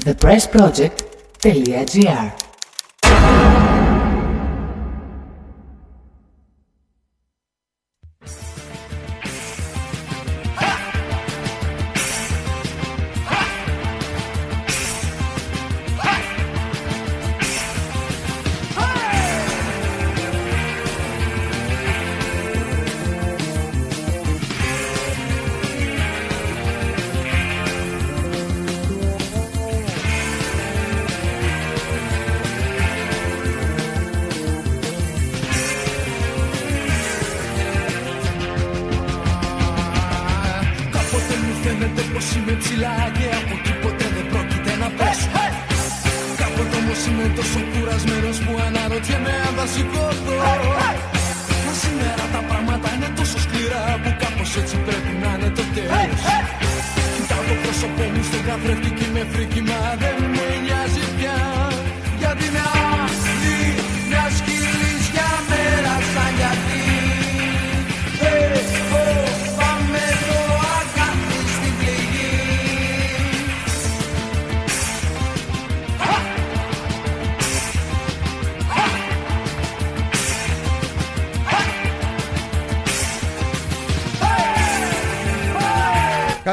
thepressproject.gr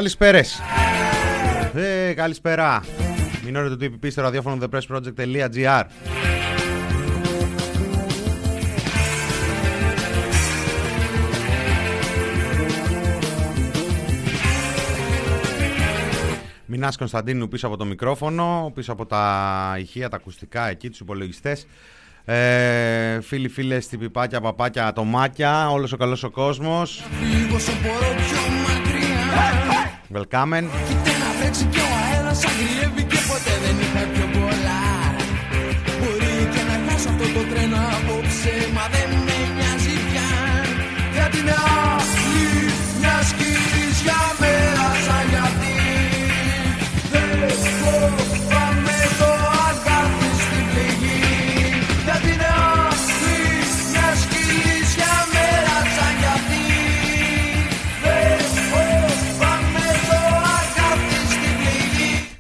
Καλησπέρες. Ε, καλησπέρα. Μην ώρετε το TPP στο ραδιόφωνο thepressproject.gr Μινάς Κωνσταντίνου πίσω από το μικρόφωνο, πίσω από τα ηχεία, τα ακουστικά εκεί, τους υπολογιστές. Ε, φίλοι, φίλες, τυπιπάκια, παπάκια, ατομάκια, όλος ο καλός ο κόσμος. Φύγω όσο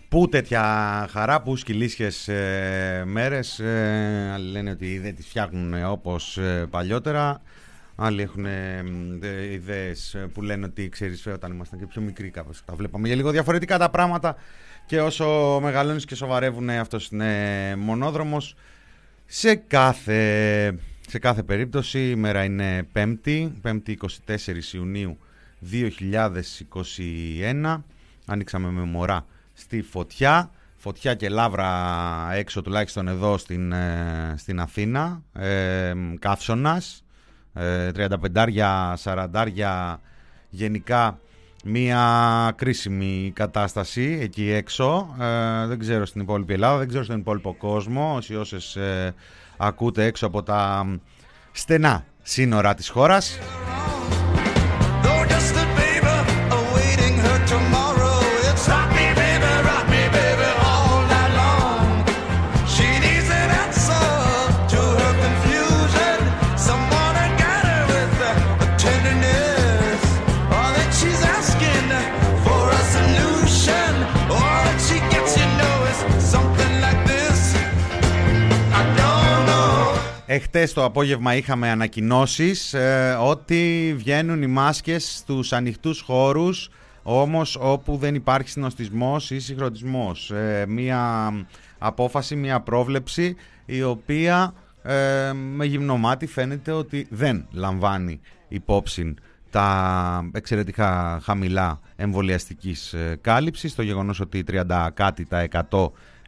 Πού τέτοια χαρά, πού σκυλίσιες ε, μέρες. Ε, άλλοι λένε ότι δεν τις φτιάχνουν όπως ε, παλιότερα. Άλλοι έχουν ε, ε, ιδέες που λένε ότι ξέρεις όταν ήμασταν και πιο μικροί κάπως τα βλέπαμε για λίγο διαφορετικά τα πράγματα και όσο μεγαλώνεις και σοβαρεύουν αυτός είναι μονόδρομος σε κάθε, σε κάθε περίπτωση η μέρα είναι πέμπτη, πέμπτη 24 Ιουνίου 2021 Ανοίξαμε με μωρά στη φωτιά Φωτιά και λάβρα έξω τουλάχιστον εδώ στην, ε, στην Αθήνα ε, Καύσωνας ε, 35 40 γενικά μια κρίσιμη κατάσταση εκεί έξω. Ε, δεν ξέρω στην υπόλοιπη Ελλάδα δεν ξέρω στον υπόλοιπο κόσμο όσοι όσες ε, ακούτε έξω από τα στενά σύνορα της χώρας Εχθές το απόγευμα είχαμε ανακοινώσεις ε, ότι βγαίνουν οι μάσκες στους ανοιχτούς χώρους όμως όπου δεν υπάρχει συνοστισμός ή συγχρονισμός. Ε, μία απόφαση, μία πρόβλεψη η οποία ε, με γυμνομάτι φαίνεται ότι δεν λαμβάνει υπόψη τα εξαιρετικά χαμηλά εμβολιαστικής ε, κάλυψης, το γεγονός ότι 30 κάτι τα 100 ε, ε,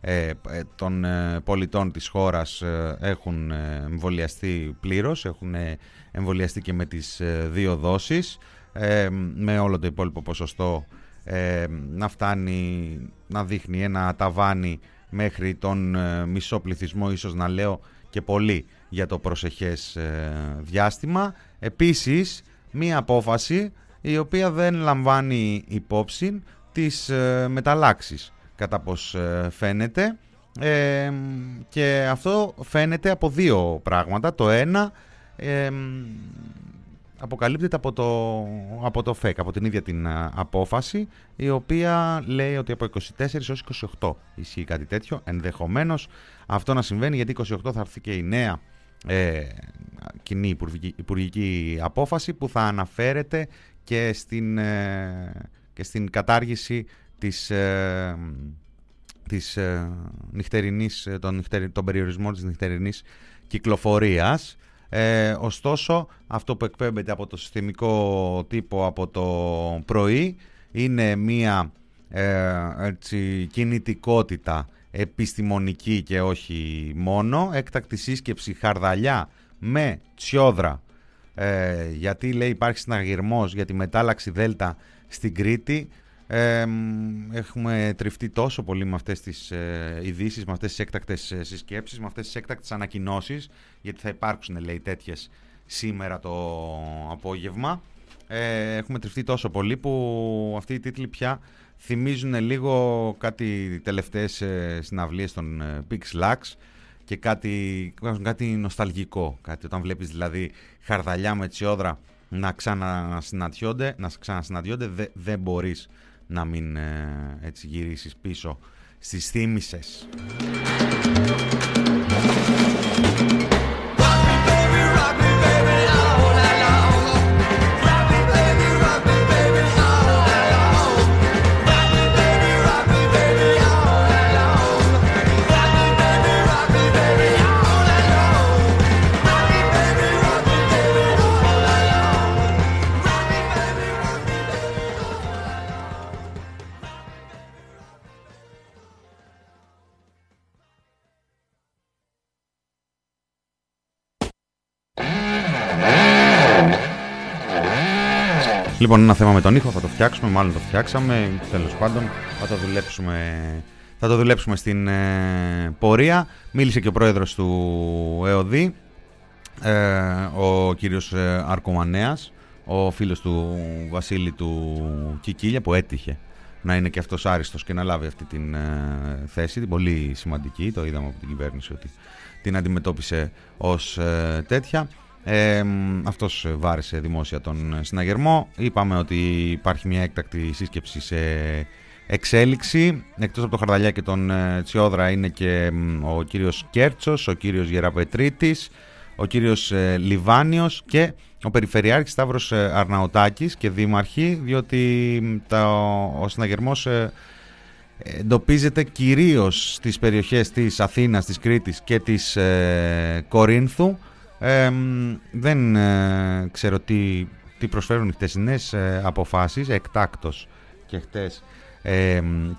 των ε, πολιτών της χώρας ε, έχουν ε, εμβολιαστεί πλήρως, έχουν ε, εμβολιαστεί και με τις ε, δύο δόσεις, ε, με όλο το υπόλοιπο ποσοστό ε, να φτάνει, να δείχνει ένα ταβάνι μέχρι τον ε, μισό πληθυσμό, ίσως να λέω και πολύ για το προσεχές ε, διάστημα. Επίσης, μία απόφαση η οποία δεν λαμβάνει υπόψη τις ε, μεταλλάξεις κατά πως ε, φαίνεται Ε, και αυτό φαίνεται από δύο πράγματα. Το ένα ε, αποκαλύπτεται από το, από το ΦΕΚ, από την ίδια την απόφαση, η οποία λέει ότι από 24 έως 28 ισχύει κάτι τέτοιο. Ενδεχομένως αυτό να συμβαίνει γιατί 28 θα έρθει και η νέα ε, κοινή υπουργική, υπουργική απόφαση που θα αναφέρεται και στην, ε, και στην κατάργηση της, ε, της ε, νυχτερινής, των, των περιορισμών της νυχτερινής κυκλοφορίας. Ε, ωστόσο, αυτό που εκπέμπεται από το συστημικό τύπο από το πρωί είναι μία ε, έτσι, κινητικότητα επιστημονική και όχι μόνο, έκτακτη σύσκεψη χαρδαλιά με τσιόδρα, ε, γιατί λέει υπάρχει συναγερμός για τη μετάλλαξη Δέλτα στην Κρήτη, ε, έχουμε τριφτεί τόσο πολύ με αυτές τις ε, ειδήσεις, με αυτές τις έκτακτες ε, συσκέψεις, με αυτές τις έκτακτες ανακοινώσεις, γιατί θα υπάρξουν λέει τέτοιες σήμερα το απόγευμα. Ε, έχουμε τριφτεί τόσο πολύ που αυτοί οι τίτλοι πια θυμίζουν λίγο κάτι τελευταίες ε, συναυλίες των ε, Pix και κάτι, κάτι νοσταλγικό. Κάτι, όταν βλέπεις δηλαδή χαρδαλιά με τσιόδρα να ξανασυναντιόνται, να ξανασυναντιόνται δεν δε μπορείς να μην ε, έτσι γυρίσεις πίσω στις θύμησες. Λοιπόν, ένα θέμα με τον ήχο, θα το φτιάξουμε, μάλλον το φτιάξαμε, τέλος πάντων, θα το δουλέψουμε, θα το δουλέψουμε στην ε, πορεία. Μίλησε και ο πρόεδρος του ΕΟΔΗ, ε, ο κύριος ε, Αρκομανέας, ο φίλος του Βασίλη του Κικίλια, που έτυχε να είναι και αυτός άριστος και να λάβει αυτή την ε, θέση, την πολύ σημαντική, το είδαμε από την κυβέρνηση ότι την αντιμετώπισε ως τέτοια. Ε, αυτός βάρεσε δημόσια τον συναγερμό. Είπαμε ότι υπάρχει μια έκτακτη σύσκεψη σε εξέλιξη. Εκτός από το Χαρδαλιά και τον ε, Τσιόδρα είναι και ο κύριος Κέρτσος, ο κύριος Γεραπετρίτης, ο κύριος ε, Λιβάνιος και ο Περιφερειάρχης Σταύρος ε, Αρναωτάκης και δήμαρχοι, διότι τα, ο συναγερμός εντοπίζεται κυρίως στις περιοχές της Αθήνας, της Κρήτης και της Κορίνθου δεν ε, ξέρω τι, τι προσφέρουν οι χτεσινές ε, αποφάσεις, εκτάκτος και χτες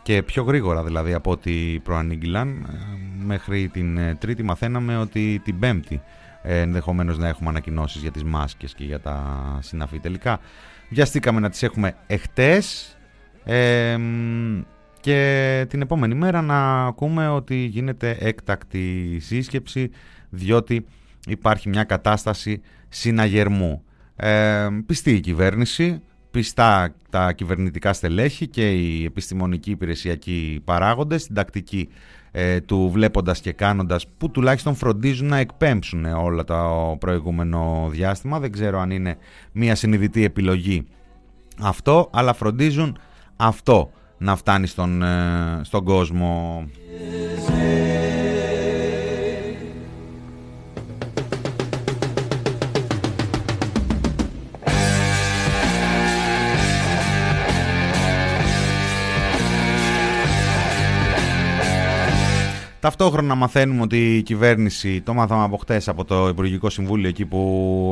και πιο γρήγορα δηλαδή από ό,τι προανήγγυλαν. Ε, μέχρι την Τρίτη μαθαίναμε ότι την Πέμπτη ενδεχομένως να έχουμε ανακοινώσεις για τις μάσκες και για τα συναφή. Τελικά βιαστήκαμε να τις έχουμε εχτες και την επόμενη μέρα να ακούμε ότι γίνεται έκτακτη σύσκεψη διότι υπάρχει μια κατάσταση συναγερμού. Ε, πιστή η κυβέρνηση, πιστά τα κυβερνητικά στελέχη και οι επιστημονικοί υπηρεσιακοί παράγοντες στην τακτική ε, του βλέποντας και κάνοντας που τουλάχιστον φροντίζουν να εκπέμψουν όλα το προηγούμενο διάστημα. Δεν ξέρω αν είναι μια συνειδητή επιλογή αυτό, αλλά φροντίζουν αυτό να φτάνει στον, ε, στον κόσμο. Ταυτόχρονα μαθαίνουμε ότι η κυβέρνηση, το μάθαμε από χτες από το Υπουργικό Συμβούλιο, εκεί που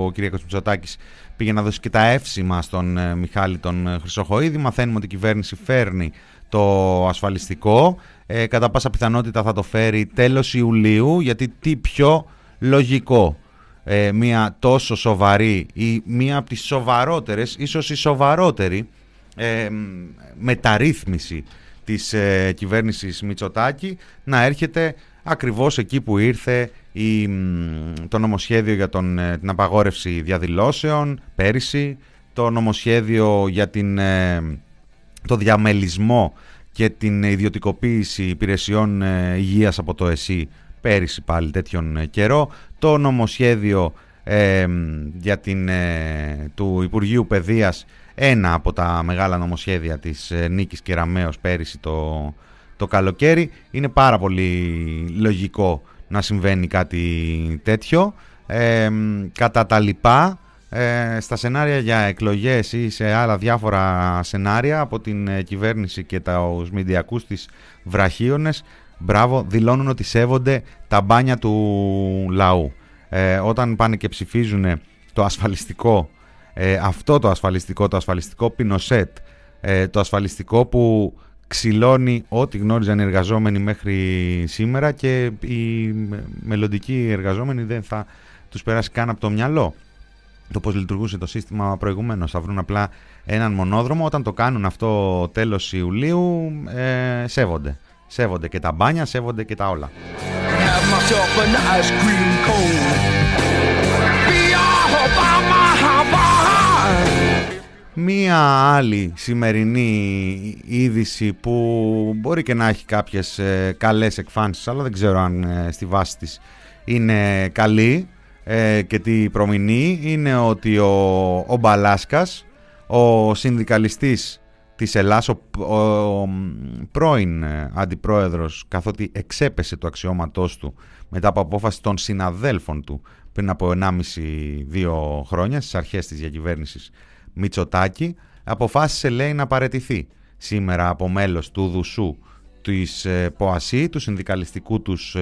ο κ. Μητσοτάκης πήγε να δώσει και τα εύσημα στον ε, Μιχάλη τον ε, Χρυσοχοίδη. Μαθαίνουμε ότι η κυβέρνηση φέρνει το ασφαλιστικό. Ε, κατά πάσα πιθανότητα θα το φέρει τέλος Ιουλίου, γιατί τι πιο λογικό. Ε, μια τόσο σοβαρή ή μια από τις σοβαρότερες, ίσως η σοβαρότερη ε, μεταρρύθμιση της ε, κυβέρνησης Μητσοτάκη να έρχεται ακριβώς εκεί που ήρθε η, το νομοσχέδιο για τον, ε, την απαγόρευση διαδηλώσεων πέρυσι, το νομοσχέδιο για την, ε, το διαμελισμό και την ιδιωτικοποίηση υπηρεσιών ε, υγείας από το ΕΣΥ πέρυσι πάλι τέτοιον καιρό, το νομοσχέδιο ε, για την, ε, του Υπουργείου Παιδείας ένα από τα μεγάλα νομοσχέδια της ε, Νίκης Κεραμέως πέρυσι το, το καλοκαίρι. Είναι πάρα πολύ λογικό να συμβαίνει κάτι τέτοιο. κατά τα λοιπά, στα σενάρια για εκλογές ή σε άλλα διάφορα σενάρια από την κυβέρνηση και τα μηντιακούς της βραχίονες, μπράβο, δηλώνουν ότι σέβονται τα μπάνια του λαού. Ε, όταν πάνε και ψηφίζουν το ασφαλιστικό, ε, αυτό το ασφαλιστικό, το ασφαλιστικό πινοσέτ, ε, το ασφαλιστικό που ξυλώνει ό,τι γνώριζαν οι εργαζόμενοι μέχρι σήμερα και οι μελλοντικοί εργαζόμενοι δεν θα τους περάσει καν από το μυαλό το πώς λειτουργούσε το σύστημα προηγουμένως. Θα βρουν απλά έναν μονόδρομο. Όταν το κάνουν αυτό τέλος Ιουλίου, ε, σέβονται. Σέβονται και τα μπάνια, σέβονται και τα όλα. Μία άλλη σημερινή είδηση που μπορεί και να έχει κάποιες ε, καλές εκφάνσεις αλλά δεν ξέρω αν ε, στη βάση της είναι καλή ε, και τι προμηνεί είναι ότι ο, ο Μπαλάσκας, ο συνδικαλιστής της Ελλάς, ο, ο, πρώην ε, αντιπρόεδρος, καθότι εξέπεσε το αξιώματός του μετά από απόφαση των συναδέλφων του πριν από 1,5-2 χρόνια στις αρχές της διακυβέρνησης Μητσοτάκη, αποφάσισε λέει να παρετηθεί σήμερα από μέλος του Δουσού της ε, ΠΟΑΣΥ, του συνδικαλιστικού τους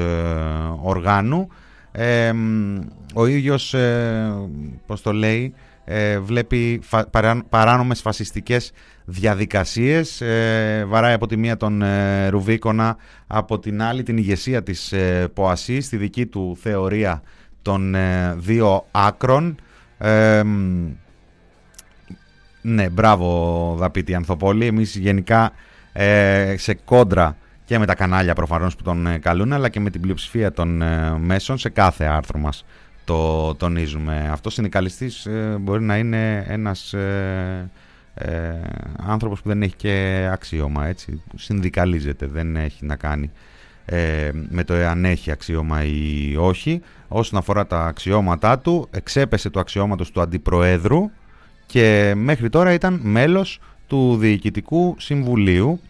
οργάνου, ο ίδιος, ε, πώς το λέει, ε, βλέπει φα, παράνομες φασιστικές διαδικασίες, ε, βαράει από τη μία τον ε, Ρουβίκονα, από την άλλη την ηγεσία της ε, ΠΟΑΣΥ, στη δική του θεωρία των δύο άκρων. Ναι, μπράβο Δαπίτη Ανθοπόλη, εμείς γενικά σε κόντρα και με τα κανάλια προφανώς που τον ε, καλούν αλλά και με την πλειοψηφία των ε, μέσων σε κάθε άρθρο μας το τονίζουμε. Αυτός συνδικαλιστής ε, μπορεί να είναι ένας ε, άνθρωπος που δεν έχει και αξίωμα έτσι, συνδικαλίζεται, δεν έχει να κάνει με το εάν έχει αξίωμα ή όχι. Όσον αφορά τα αξιώματά του, εξέπεσε το αξιώματος του Αντιπροέδρου και μέχρι τώρα ήταν μέλος του Διοικητικού Συμβουλίου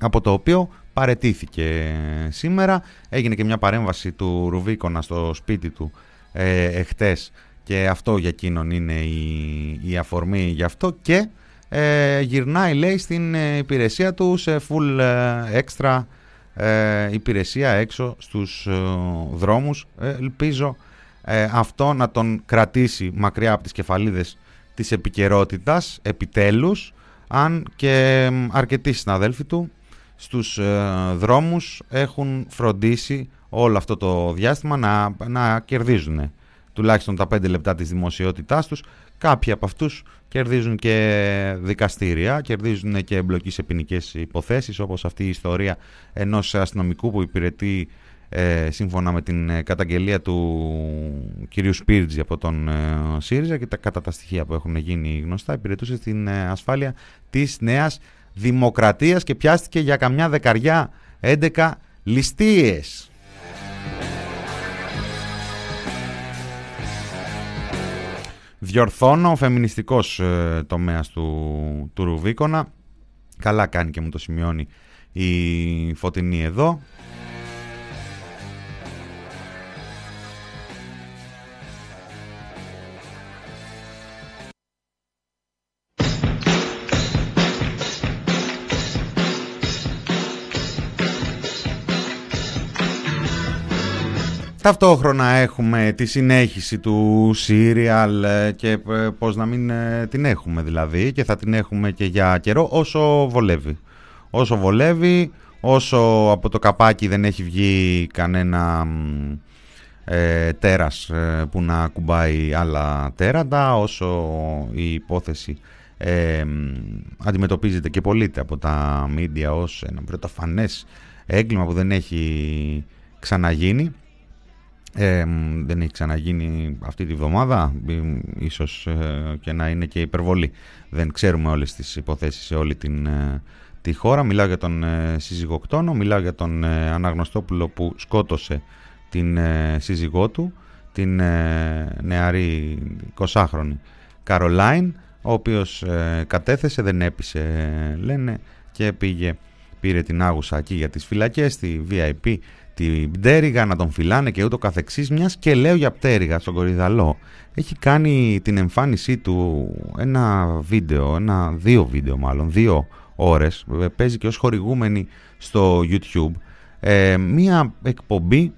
από το οποίο παρετήθηκε σήμερα. Έγινε και μια παρέμβαση του Ρουβίκονα στο σπίτι του ε, εχθές και αυτό για εκείνον είναι η, η αφορμή γι' αυτό και ε, γυρνάει λέει στην ε, υπηρεσία του σε full ε, extra ε, υπηρεσία έξω στους δρόμους. ελπίζω αυτό να τον κρατήσει μακριά από τις κεφαλίδες της επικαιρότητας επιτέλους αν και αρκετοί συναδέλφοι του στους ε, δρόμους έχουν φροντίσει όλο αυτό το διάστημα να, να κερδίζουν τουλάχιστον τα 5 λεπτά της δημοσιότητάς τους. Κάποιοι από αυτούς κερδίζουν και δικαστήρια, κερδίζουν και εμπλοκή σε ποινικές υποθέσεις όπως αυτή η ιστορία ενός αστυνομικού που υπηρετεί ε, σύμφωνα με την ε, καταγγελία του κυρίου Σπίρτζη από τον ε, ΣΥΡΙΖΑ και τα, κατά τα στοιχεία που έχουν γίνει γνωστά υπηρετούσε στην ε, ασφάλεια της νέας Δημοκρατίας και πιάστηκε για καμιά δεκαριά 11 ληστείες. Διορθώνω ο φεμινιστικός ε, τομέας του, του Ρουβίκονα. Καλά κάνει και μου το σημειώνει η Φωτεινή εδώ. Ταυτόχρονα έχουμε τη συνέχιση του serial ε, και ε, πώς να μην ε, την έχουμε δηλαδή και θα την έχουμε και για καιρό όσο βολεύει. Όσο βολεύει, όσο από το καπάκι δεν έχει βγει κανένα ε, τέρας που να κουμπάει άλλα τέρατα, όσο η υπόθεση ε, αντιμετωπίζεται και πωλείται από τα μίντια ως ένα πρωτοφανές έγκλημα που δεν έχει ξαναγίνει ε, δεν έχει ξαναγίνει αυτή τη βδομάδα, ίσως ε, και να είναι και υπερβολή. Δεν ξέρουμε όλες τις υποθέσεις σε όλη την, ε, τη χώρα. Μιλάω για τον ε, σύζυγοκτόνο, μιλάω για τον Αναγνωστόπουλο που σκότωσε την σύζυγό του, την νεαρή 20χρονη Καρολάιν ο οποίος κατέθεσε, δεν έπεισε λένε και πήγε πήρε την άγουσα εκεί για τις φυλακές, τη VIP, την πτέρυγα να τον φυλάνε και ούτω καθεξής. Μιας και λέω για πτέρυγα στον Κορυδαλό. Έχει κάνει την εμφάνισή του ένα βίντεο, ένα, δύο βίντεο μάλλον, δύο ώρες. Παίζει και ως χορηγούμενη στο YouTube. Ε, μια εκπομπή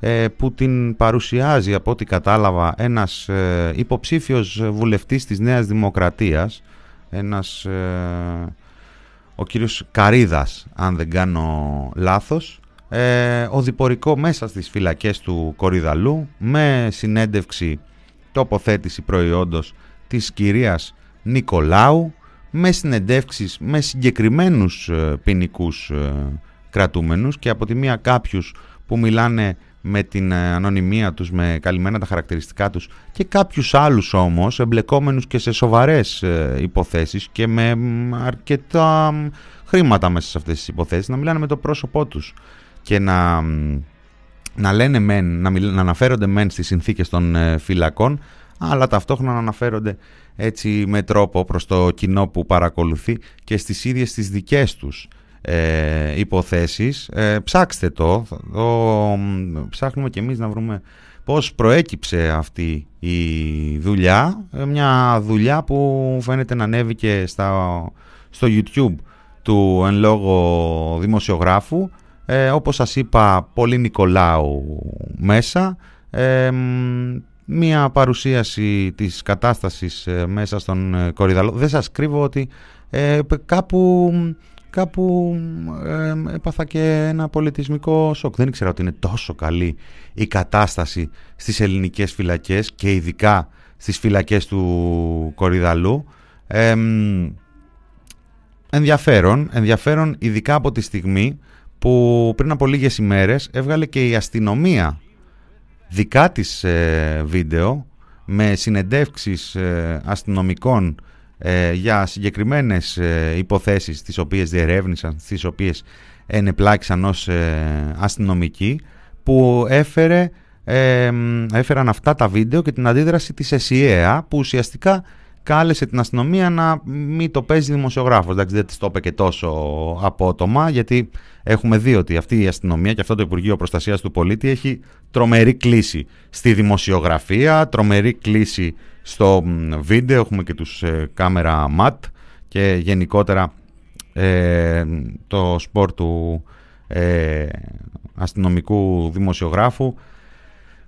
ε, που την παρουσιάζει από ό,τι κατάλαβα ένας ε, υποψήφιος βουλευτής της Νέας Δημοκρατίας ένας ε, ο κύριος Καρίδας, αν δεν κάνω λάθος, ε, οδηπορικό μέσα στις φυλακές του Κορυδαλού με συνέντευξη τοποθέτηση προϊόντος της κυρίας Νικολάου με συνεντεύξεις με συγκεκριμένους ε, ποινικούς ε, κρατούμενους και από τη μία κάποιους που μιλάνε με την ε, ανωνυμία τους, με καλυμμένα τα χαρακτηριστικά τους και κάποιους άλλους όμως εμπλεκόμενους και σε σοβαρές ε, υποθέσεις και με αρκετά χρήματα μέσα σε αυτές τις υποθέσεις να μιλάνε με το πρόσωπό τους και να, να λένε μεν, να, να αναφέρονται μεν στις συνθήκες των ε, φυλακών αλλά ταυτόχρονα να αναφέρονται έτσι με τρόπο προς το κοινό που παρακολουθεί και στις ίδιες τις δικές τους ε, υποθέσεις. Ε, ψάξτε το, το, ψάχνουμε και εμείς να βρούμε πώς προέκυψε αυτή η δουλειά. Ε, μια δουλειά που φαίνεται να ανέβηκε στα, στο YouTube του εν λόγω δημοσιογράφου. Ε, όπως σας είπα, πολύ Νικολάου μέσα. Ε, μια παρουσίαση της κατάστασης ε, μέσα στον Κορυδαλό. Δεν σας κρύβω ότι κάπου κάπου ε, έπαθα και ένα πολιτισμικό σοκ. Δεν ήξερα ότι είναι τόσο καλή η κατάσταση στις ελληνικές φυλακές και ειδικά στις φυλακές του Κορυδαλού. ενδιαφέρον, ενδιαφέρον ειδικά από τη στιγμή που πριν από λίγες ημέρες έβγαλε και η αστυνομία δικά της ε, βίντεο με συνεντεύξεις ε, αστυνομικών ε, για συγκεκριμένες ε, υποθέσεις τις οποίες διερεύνησαν, τις οποίες ενεπλάκησαν ως ε, αστυνομικοί που έφερε, ε, έφεραν αυτά τα βίντεο και την αντίδραση της ΕΣΥΕΑ που ουσιαστικά κάλεσε την αστυνομία να μην το παίζει δημοσιογράφος. Εντάξει, δεν της το είπε και τόσο απότομα, γιατί έχουμε δει ότι αυτή η αστυνομία και αυτό το Υπουργείο Προστασίας του Πολίτη έχει τρομερή κλίση στη δημοσιογραφία, τρομερή κλίση στο βίντεο, έχουμε και τους ε, κάμερα ματ και γενικότερα ε, το σπορ του ε, αστυνομικού δημοσιογράφου.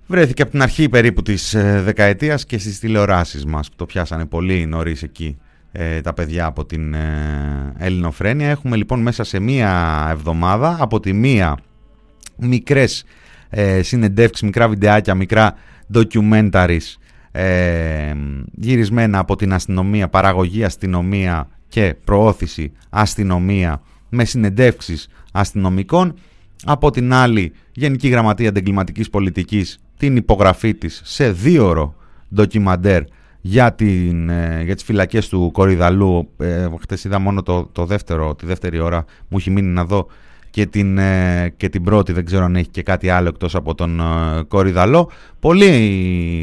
Βρέθηκε από την αρχή περίπου της ε, δεκαετίας και στις τηλεοράσεις μας που το πιάσανε πολύ νωρίς εκεί ε, τα παιδιά από την ε, Ελληνοφρένεια. Έχουμε λοιπόν μέσα σε μία εβδομάδα από τη μία μικρές ε, συνεντεύξεις, μικρά βιντεάκια, μικρά documentaries ε, γυρισμένα από την αστυνομία, παραγωγή αστυνομία και προώθηση αστυνομία με συνεντεύξεις αστυνομικών. Από την άλλη, Γενική Γραμματεία Αντεγκληματικής Πολιτικής την υπογραφή της σε δύο ντοκιμαντέρ για, την, ε, για τις φυλακές του Κορυδαλού. Ε, χτες είδα μόνο το, το δεύτερο, τη δεύτερη ώρα, μου έχει μείνει να δω και την, ε, και την πρώτη, δεν ξέρω αν έχει και κάτι άλλο εκτός από τον ε, Κορυδαλό. Πολύ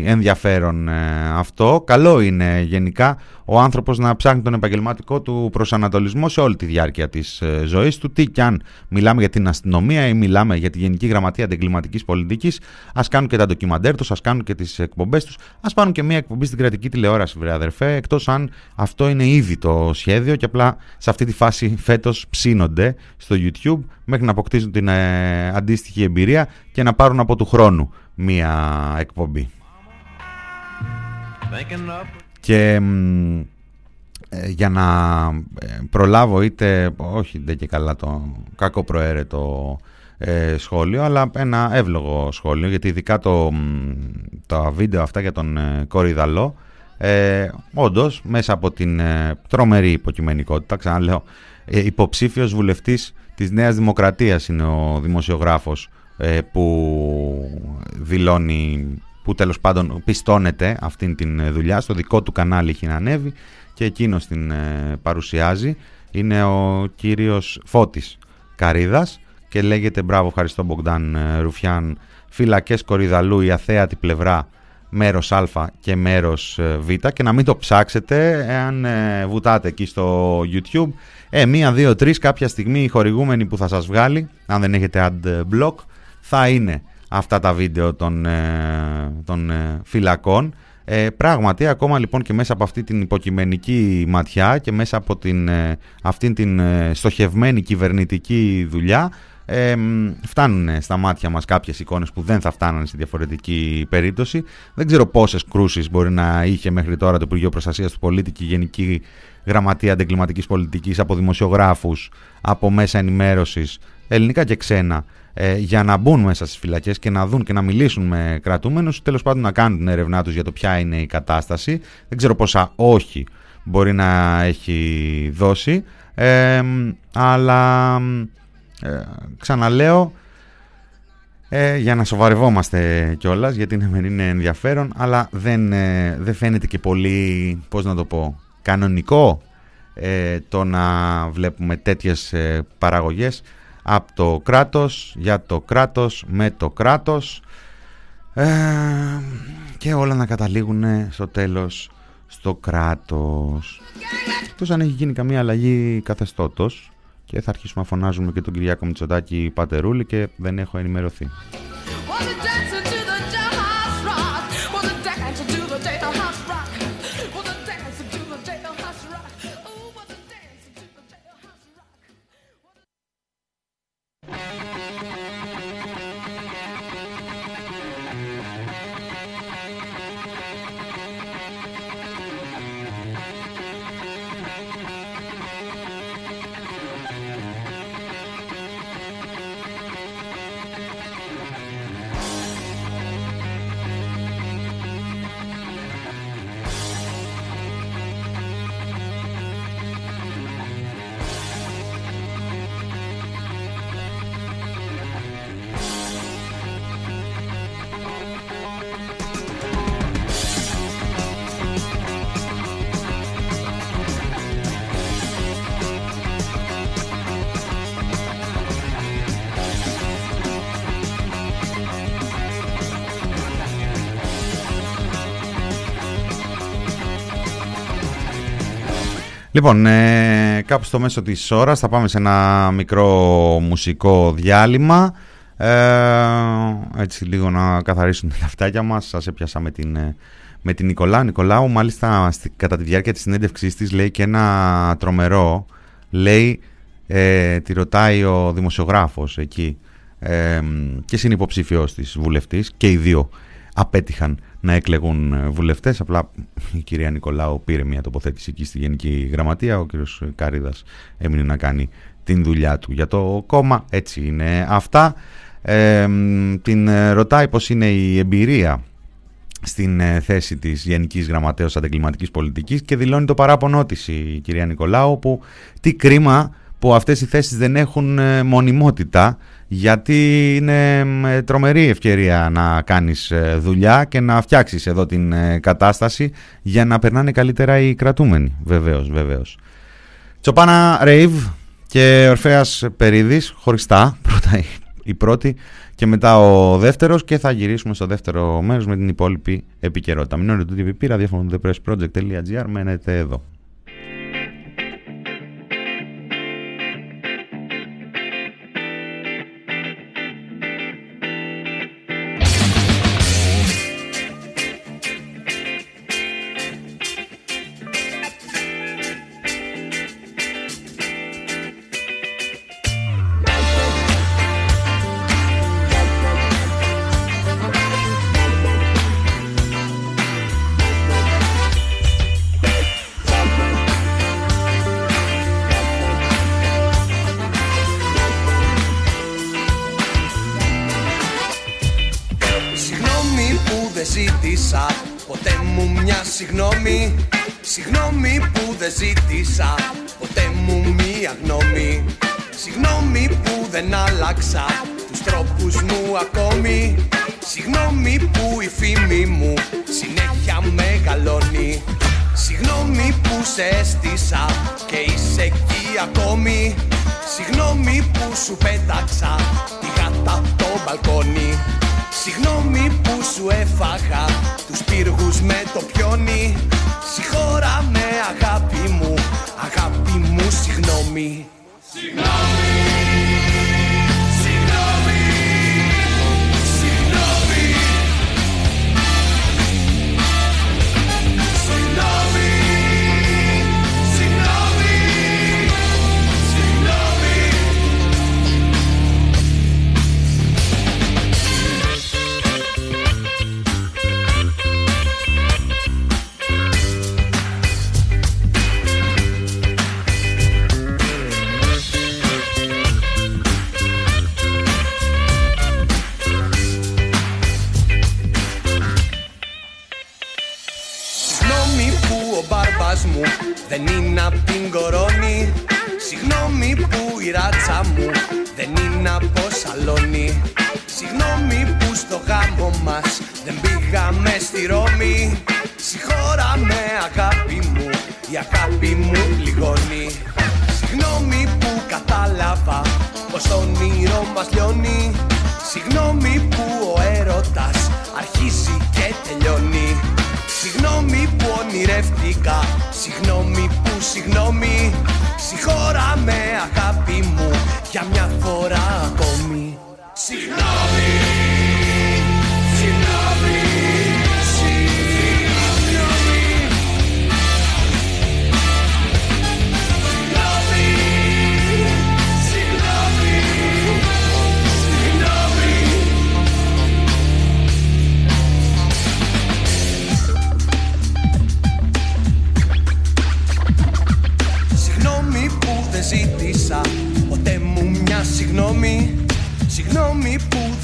ενδιαφέρον ε, αυτό, καλό είναι γενικά ο άνθρωπος να ψάχνει τον επαγγελματικό του προσανατολισμό σε όλη τη διάρκεια της ζωής του, τι κι αν μιλάμε για την αστυνομία ή μιλάμε για τη Γενική Γραμματεία Αντεγκληματικής Πολιτικής, ας κάνουν και τα ντοκιμαντέρ τους, ας κάνουν και τις εκπομπές τους, ας πάρουν και μια εκπομπή στην κρατική τηλεόραση βρε αδερφέ, εκτός αν αυτό είναι ήδη το σχέδιο και απλά σε αυτή τη φάση φέτος ψήνονται στο YouTube μέχρι να αποκτήσουν την ε, αντίστοιχη εμπειρία και να πάρουν από του χρόνου μία εκπομπή. Και ε, για να ε, προλάβω είτε, όχι δεν και καλά το κακό προαίρετο ε, σχόλιο, αλλά ένα εύλογο σχόλιο, γιατί ειδικά το, τα βίντεο αυτά για τον ε, Κορυδαλό, ε, όντως μέσα από την τρομερή υποκειμενικότητα, ξαναλέω, ε, υποψήφιος βουλευτής της Νέας Δημοκρατίας είναι ο δημοσιογράφος ε, που δηλώνει, που τέλος πάντων πιστώνεται αυτήν την δουλειά, στο δικό του κανάλι έχει να ανέβει και εκείνος την ε, παρουσιάζει. Είναι ο κύριος Φώτης Καρίδας, και λέγεται μπράβο ευχαριστώ Μπογκδάν ε, Ρουφιάν φυλακές Κορυδαλού η αθέατη πλευρά μέρος Α και μέρος ε, Β και να μην το ψάξετε εάν ε, βουτάτε εκεί στο YouTube. Ε, μία, δύο, τρεις κάποια στιγμή η χορηγούμενη που θα σας βγάλει αν δεν έχετε ad block θα είναι αυτά τα βίντεο των, των φυλακών. Ε, πράγματι, ακόμα λοιπόν και μέσα από αυτή την υποκειμενική ματιά και μέσα από την, ε, αυτήν την ε, στοχευμένη κυβερνητική δουλειά ε, φτάνουν στα μάτια μας κάποιες εικόνες που δεν θα φτάνανε στη διαφορετική περίπτωση. Δεν ξέρω πόσες κρούσεις μπορεί να είχε μέχρι τώρα το Υπουργείο Προστασίας του Πολίτη και η Γενική Γραμματεία Αντεγκληματικής Πολιτικής από δημοσιογράφους, από μέσα ενημέρωσης, ελληνικά και ξένα, ε, για να μπουν μέσα στις φυλακές και να δουν και να μιλήσουν με κρατούμενους, τέλος πάντων να κάνουν την έρευνά τους για το ποια είναι η κατάσταση. Δεν ξέρω πόσα όχι μπορεί να έχει δώσει, ε, αλλά ε, ξαναλέω, ε, για να σοβαρευόμαστε κιόλας, γιατί ναι, είναι ενδιαφέρον, αλλά δεν, ε, δεν φαίνεται και πολύ, πώς να το πω, κανονικό ε, το να βλέπουμε τέτοιες ε, παραγωγές από το κράτος, για το κράτος, με το κράτος ε, και όλα να καταλήγουν στο τέλος στο κράτος. Τόσο αν έχει γίνει καμία αλλαγή καθεστώτος και θα αρχίσουμε να φωνάζουμε και τον Κυριάκο Μητσοτάκη Πατερούλη και δεν έχω ενημερωθεί. Λοιπόν, ε, κάπου στο μέσο της ώρας θα πάμε σε ένα μικρό μουσικό διάλειμμα. Ε, έτσι λίγο να καθαρίσουν τα αυτάκια μας. Σας έπιασα με την, ε, με την Νικολάου. Νικολάου μάλιστα κατά τη διάρκεια της συνέντευξής της λέει και ένα τρομερό. Λέει, ε, τη ρωτάει ο δημοσιογράφος εκεί ε, και συνυποψήφιος της βουλευτής και οι δύο απέτυχαν να εκλεγούν ε, βουλευτές. Απλά η κυρία Νικολάου πήρε μια τοποθέτηση εκεί στη Γενική Γραμματεία. Ο κύριος Κάριδα έμεινε να κάνει την δουλειά του για το κόμμα. Έτσι είναι αυτά. Ε, την ρωτάει πώς είναι η εμπειρία στην ε, θέση της Γενικής Γραμματέως Αντεγκληματικής Πολιτικής και δηλώνει το παράπονό της η κυρία Νικολάου που τι κρίμα που αυτές οι θέσεις δεν έχουν ε, μονιμότητα γιατί είναι τρομερή ευκαιρία να κάνεις ε, δουλειά και να φτιάξεις εδώ την ε, κατάσταση για να περνάνε καλύτερα οι κρατούμενοι. Βεβαίως, βεβαίως. Τσοπάνα Ρέιβ και Ορφέας Περίδης, χωριστά, πρώτα η πρώτη και μετά ο δεύτερος και θα γυρίσουμε στο δεύτερο μέρος με την υπόλοιπη επικαιρότητα. Μην το TVP, ραδιόφωνο thepressproject.gr, μένετε εδώ.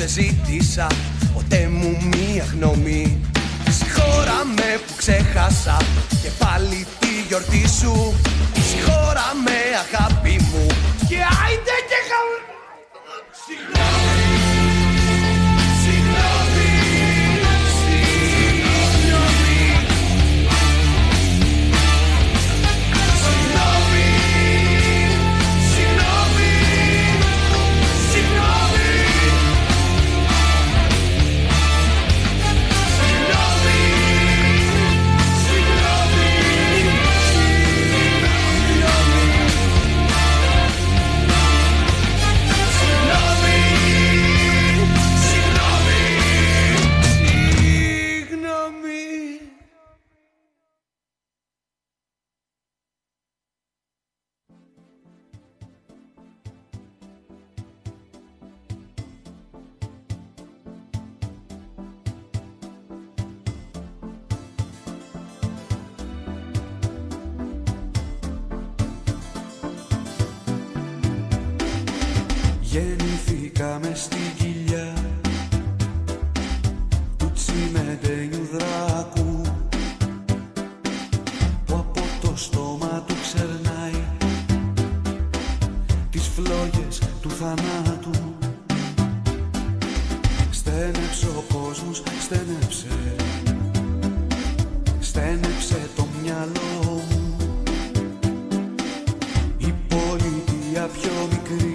δεν ζήτησα ποτέ μου μία γνώμη. Συγχώρα με που ξέχασα και πάλι τη γιορτή σου. Συγχώρα με αγάπη μου. Και άιντε και χαμό πιο μικρή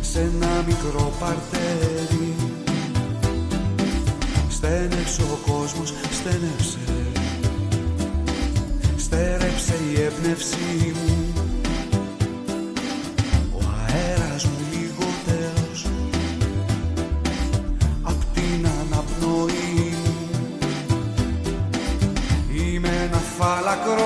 Σε ένα μικρό παρτέρι. Στένεψε ο κόσμος, στένεψε. Στέρεψε η έμπνευσή μου. Ο αέρας μου λιγότερος Απ' την αναπνοή. Μου Είμαι ένα φάλακρο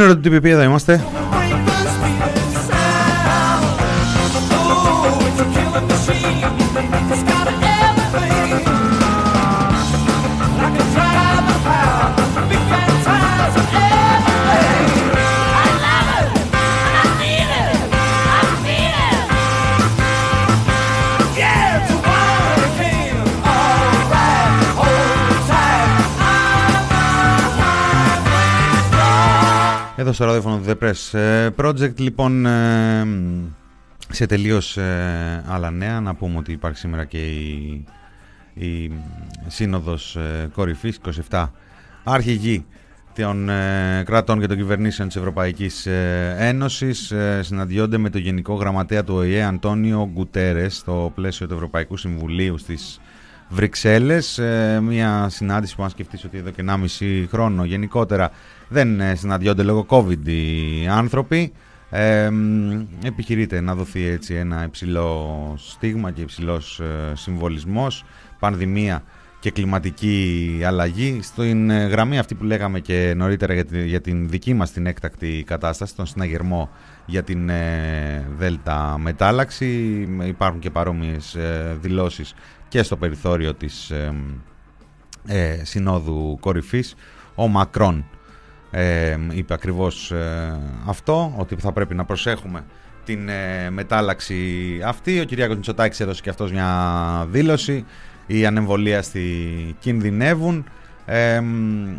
Nobody can Μην ρωτήσω τι εδώ είμαστε. Εδώ στο ραδιόφωνο του The Press. Ε, Project λοιπόν ε, σε τελείως ε, άλλα νέα. Να πούμε ότι υπάρχει σήμερα και η, η σύνοδος ε, κορυφής 27 αρχηγοί των ε, κρατών και των κυβερνήσεων της Ευρωπαϊκής ε, Ένωσης ε, συναντιόνται με το Γενικό Γραμματέα του ΟΗΕ Αντώνιο Γκουτέρες στο πλαίσιο του Ευρωπαϊκού Συμβουλίου στις Βρυξέλλες. Ε, μια συνάντηση που αν σκεφτείς ότι εδώ και 1,5 χρόνο γενικότερα δεν ε, συναντιόνται λόγω COVID οι άνθρωποι. Ε, μ, επιχειρείται να δοθεί έτσι ένα υψηλό στίγμα και υψηλός ε, συμβολισμός πανδημία και κλιματική αλλαγή. Στην ε, γραμμή αυτή που λέγαμε και νωρίτερα για, τη- για την δική μας την έκτακτη κατάσταση τον συναγερμό για την ε, δέλτα μετάλλαξη υπάρχουν και παρόμοιες ε, δηλώσεις και στο περιθώριο της ε, ε, Συνόδου Κορυφής. Ο Μακρόν ε, είπε ακριβώς ε, αυτό ότι θα πρέπει να προσέχουμε την ε, μετάλλαξη αυτή. Ο Κυριάκος Μητσοτάκης έδωσε και αυτός μια δήλωση. Οι ανεμβολίαστοι κινδυνεύουν. Ε, μ,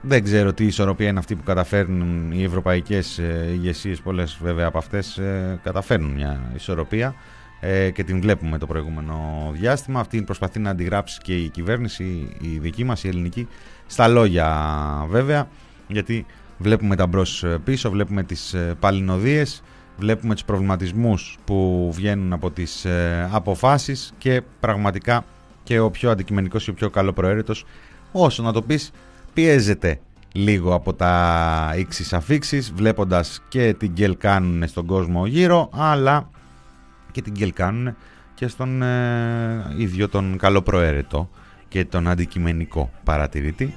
δεν ξέρω τι ισορροπία είναι αυτή που καταφέρνουν οι ευρωπαϊκές ε, ηγεσίες. Πολλές βέβαια από αυτές ε, καταφέρνουν μια ισορροπία. Ε, και την βλέπουμε το προηγούμενο διάστημα. Αυτή προσπαθεί να αντιγράψει και η κυβέρνηση, η δική μας, η ελληνική, στα λόγια βέβαια, γιατί βλέπουμε τα μπρος ε, πίσω, βλέπουμε τις ε, παλινοδίες, βλέπουμε τους προβληματισμούς που βγαίνουν από τις ε, αποφάσεις και πραγματικά και ο πιο αντικειμενικός και ο πιο καλοπροαίρετος, όσο να το πεις, πιέζεται λίγο από τα ίξις αφήξεις βλέποντας και την γκέλ κάνουν στον κόσμο γύρω αλλά και την γκέλ κάνουν και στον ε, ίδιο τον καλοπροαίρετο και τον αντικειμενικό παρατηρητή.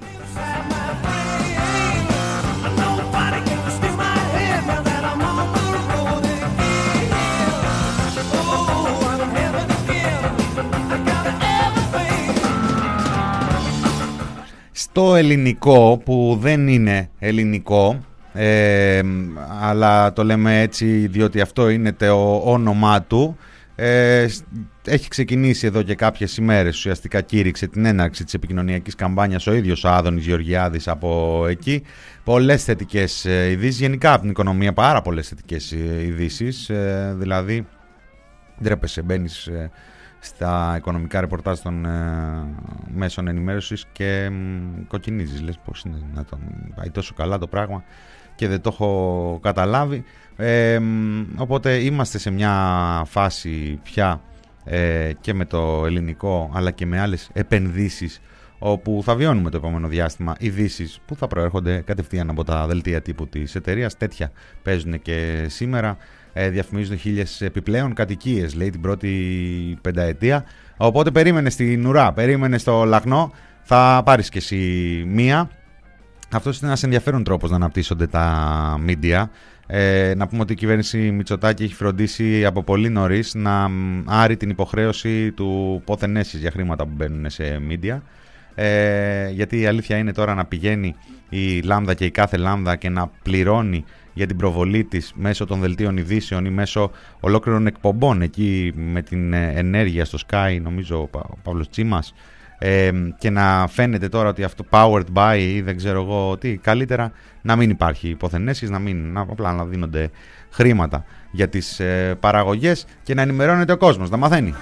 Στο ελληνικό που δεν είναι ελληνικό ε, αλλά το λέμε έτσι διότι αυτό είναι το όνομά του ε, έχει ξεκινήσει εδώ και κάποιες ημέρες. Ουσιαστικά κήρυξε την έναρξη της επικοινωνιακής καμπάνιας ο ίδιος ο Άδωνης Γεωργιάδης από εκεί. Πολλές θετικές ε, ειδήσεις, γενικά από την οικονομία πάρα πολλές θετικές ε, ειδήσεις, ε, δηλαδή ντρέπεσαι μπαίνεις στα οικονομικά ρεπορτάζ των μέσων ενημέρωσης και κοκκινίζεις λες πως είναι να τον πάει τόσο καλά το πράγμα και δεν το έχω καταλάβει. Ε, οπότε είμαστε σε μια φάση πια ε, και με το ελληνικό αλλά και με άλλες επενδύσεις όπου θα βιώνουμε το επόμενο διάστημα ειδήσεις που θα προέρχονται κατευθείαν από τα δελτία τύπου της εταιρείας. Τέτοια παίζουν και σήμερα. Ε, διαφημίζουν χίλιες επιπλέον κατοικίες, λέει την πρώτη πενταετία. Οπότε περίμενε στην ουρά, περίμενε στο λαχνό. Θα πάρεις και εσύ μία. Αυτός είναι ένας ενδιαφέρον τρόπος να αναπτύσσονται τα media. Ε, να πούμε ότι η κυβέρνηση Μητσοτάκη έχει φροντίσει από πολύ νωρίς να άρει την υποχρέωση του πόθεν για χρήματα που μπαίνουν σε media. Ε, γιατί η αλήθεια είναι τώρα να πηγαίνει η λάμδα και η κάθε λάμδα και να πληρώνει για την προβολή της μέσω των δελτίων ειδήσεων ή μέσω ολόκληρων εκπομπών εκεί με την ενέργεια στο Sky νομίζω ο Παύλος Τσίμας και να φαίνεται τώρα ότι αυτό powered by ή δεν ξέρω εγώ τι, καλύτερα να μην υπάρχει υποθενέσεις, να μην, να, απλά να δίνονται χρήματα για τις ε, παραγωγές και να ενημερώνεται ο κόσμος, να μαθαίνει.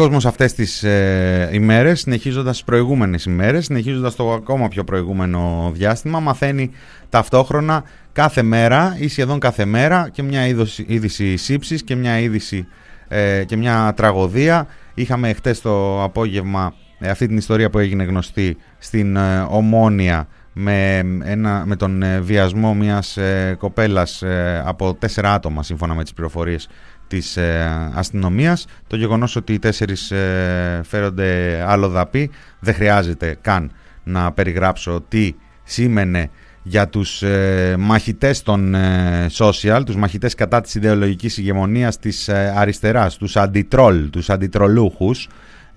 Κόσμος αυτές τις ε, ημέρες, συνεχίζοντας τις προηγούμενες ημέρες, συνεχίζοντας το ακόμα πιο προηγούμενο διάστημα, μαθαίνει ταυτόχρονα κάθε μέρα ή σχεδόν κάθε μέρα και μια είδηση σύψης και μια είδηση ε, και μια τραγωδία. Είχαμε χτες το απόγευμα ε, αυτή την ιστορία που έγινε γνωστή στην ε, Ομόνια με, ένα, με τον βιασμό μιας κοπέλας από τέσσερα άτομα σύμφωνα με τις πληροφορίες της ε, αστυνομίας. Το γεγονός ότι οι τέσσερις ε, φέρονται άλλο δαπή δεν χρειάζεται καν να περιγράψω τι σήμαινε για τους ε, μαχητές των ε, social, τους μαχητές κατά της ιδεολογικής ηγεμονίας της ε, αριστεράς, τους αντιτρόλ, τους αντιτρολούχους,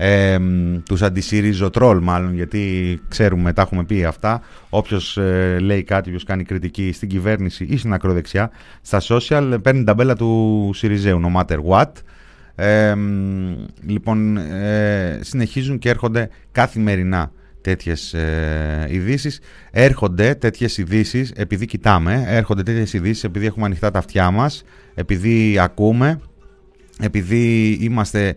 ε, τους αντισυριζοτρόλ μάλλον γιατί ξέρουμε, τα έχουμε πει αυτά όποιος ε, λέει κάτι, όποιος κάνει κριτική στην κυβέρνηση ή στην ακροδεξιά στα social παίρνει τα μπέλα του Σιριζέου no matter what ε, λοιπόν ε, συνεχίζουν και έρχονται καθημερινά τέτοιες ε, ειδήσεις. Έρχονται τέτοιες ειδήσεις επειδή κοιτάμε, έρχονται τέτοιες ειδήσεις επειδή έχουμε ανοιχτά τα αυτιά μας, επειδή ακούμε, επειδή είμαστε